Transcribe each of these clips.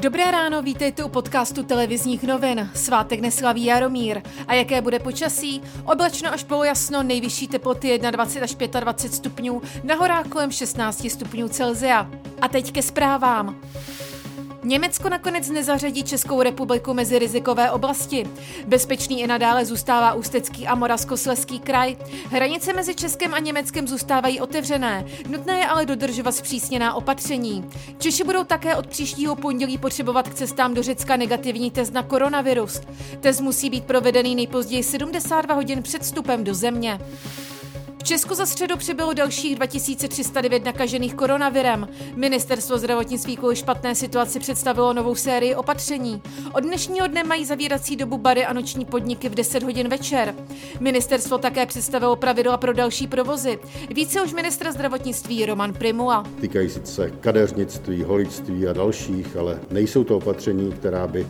Dobré ráno, vítejte u podcastu televizních novin. Svátek neslaví Jaromír. A jaké bude počasí? Oblačno až polojasno, nejvyšší teploty 21 až 25 stupňů, na kolem 16 stupňů Celzia. A teď ke zprávám. Německo nakonec nezařadí Českou republiku mezi rizikové oblasti. Bezpečný i nadále zůstává Ústecký a Moravskosleský kraj. Hranice mezi Českem a Německem zůstávají otevřené, nutné je ale dodržovat zpřísněná opatření. Češi budou také od příštího pondělí potřebovat k cestám do Řecka negativní test na koronavirus. Test musí být provedený nejpozději 72 hodin před vstupem do země. V Česku za středu přibylo dalších 2309 nakažených koronavirem. Ministerstvo zdravotnictví kvůli špatné situaci představilo novou sérii opatření. Od dnešního dne mají zavírací dobu bary a noční podniky v 10 hodin večer. Ministerstvo také představilo pravidla pro další provozy. Více už ministra zdravotnictví Roman Primula. Týkají se kadeřnictví, holičství a dalších, ale nejsou to opatření, která by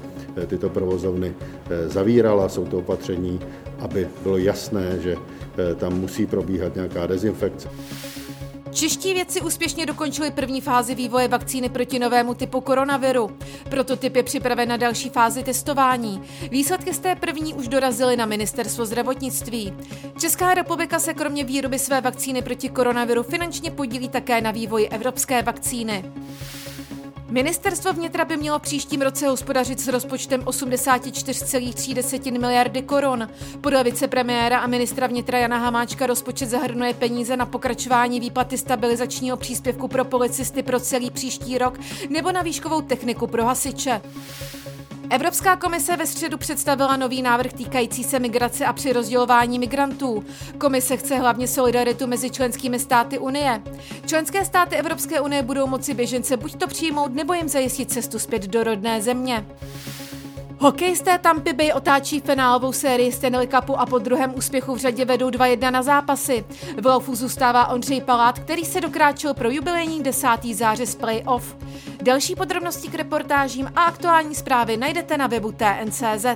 tyto provozovny eh, zavírala. Jsou to opatření, aby bylo jasné, že eh, tam musí probíhat nějaká dezinfekce. Čeští vědci úspěšně dokončili první fázi vývoje vakcíny proti novému typu koronaviru. Prototyp je připraven na další fázi testování. Výsledky z té první už dorazily na ministerstvo zdravotnictví. Česká republika se kromě výroby své vakcíny proti koronaviru finančně podílí také na vývoji evropské vakcíny. Ministerstvo vnitra by mělo příštím roce hospodařit s rozpočtem 84,3 miliardy korun. Podle vicepremiéra a ministra vnitra Jana Hamáčka rozpočet zahrnuje peníze na pokračování výplaty stabilizačního příspěvku pro policisty pro celý příští rok nebo na výškovou techniku pro hasiče. Evropská komise ve středu představila nový návrh týkající se migrace a přirozdělování migrantů. Komise chce hlavně solidaritu mezi členskými státy Unie. Členské státy Evropské unie budou moci běžence buď to přijmout, nebo jim zajistit cestu zpět do rodné země. Hokejisté Tampy Bay otáčí finálovou sérii Stanley Cupu a po druhém úspěchu v řadě vedou 2-1 na zápasy. V laufu zůstává Ondřej Palát, který se dokráčel pro jubilejní desátý zářez playoff. Další podrobnosti k reportážím a aktuální zprávy najdete na webu TNCZ.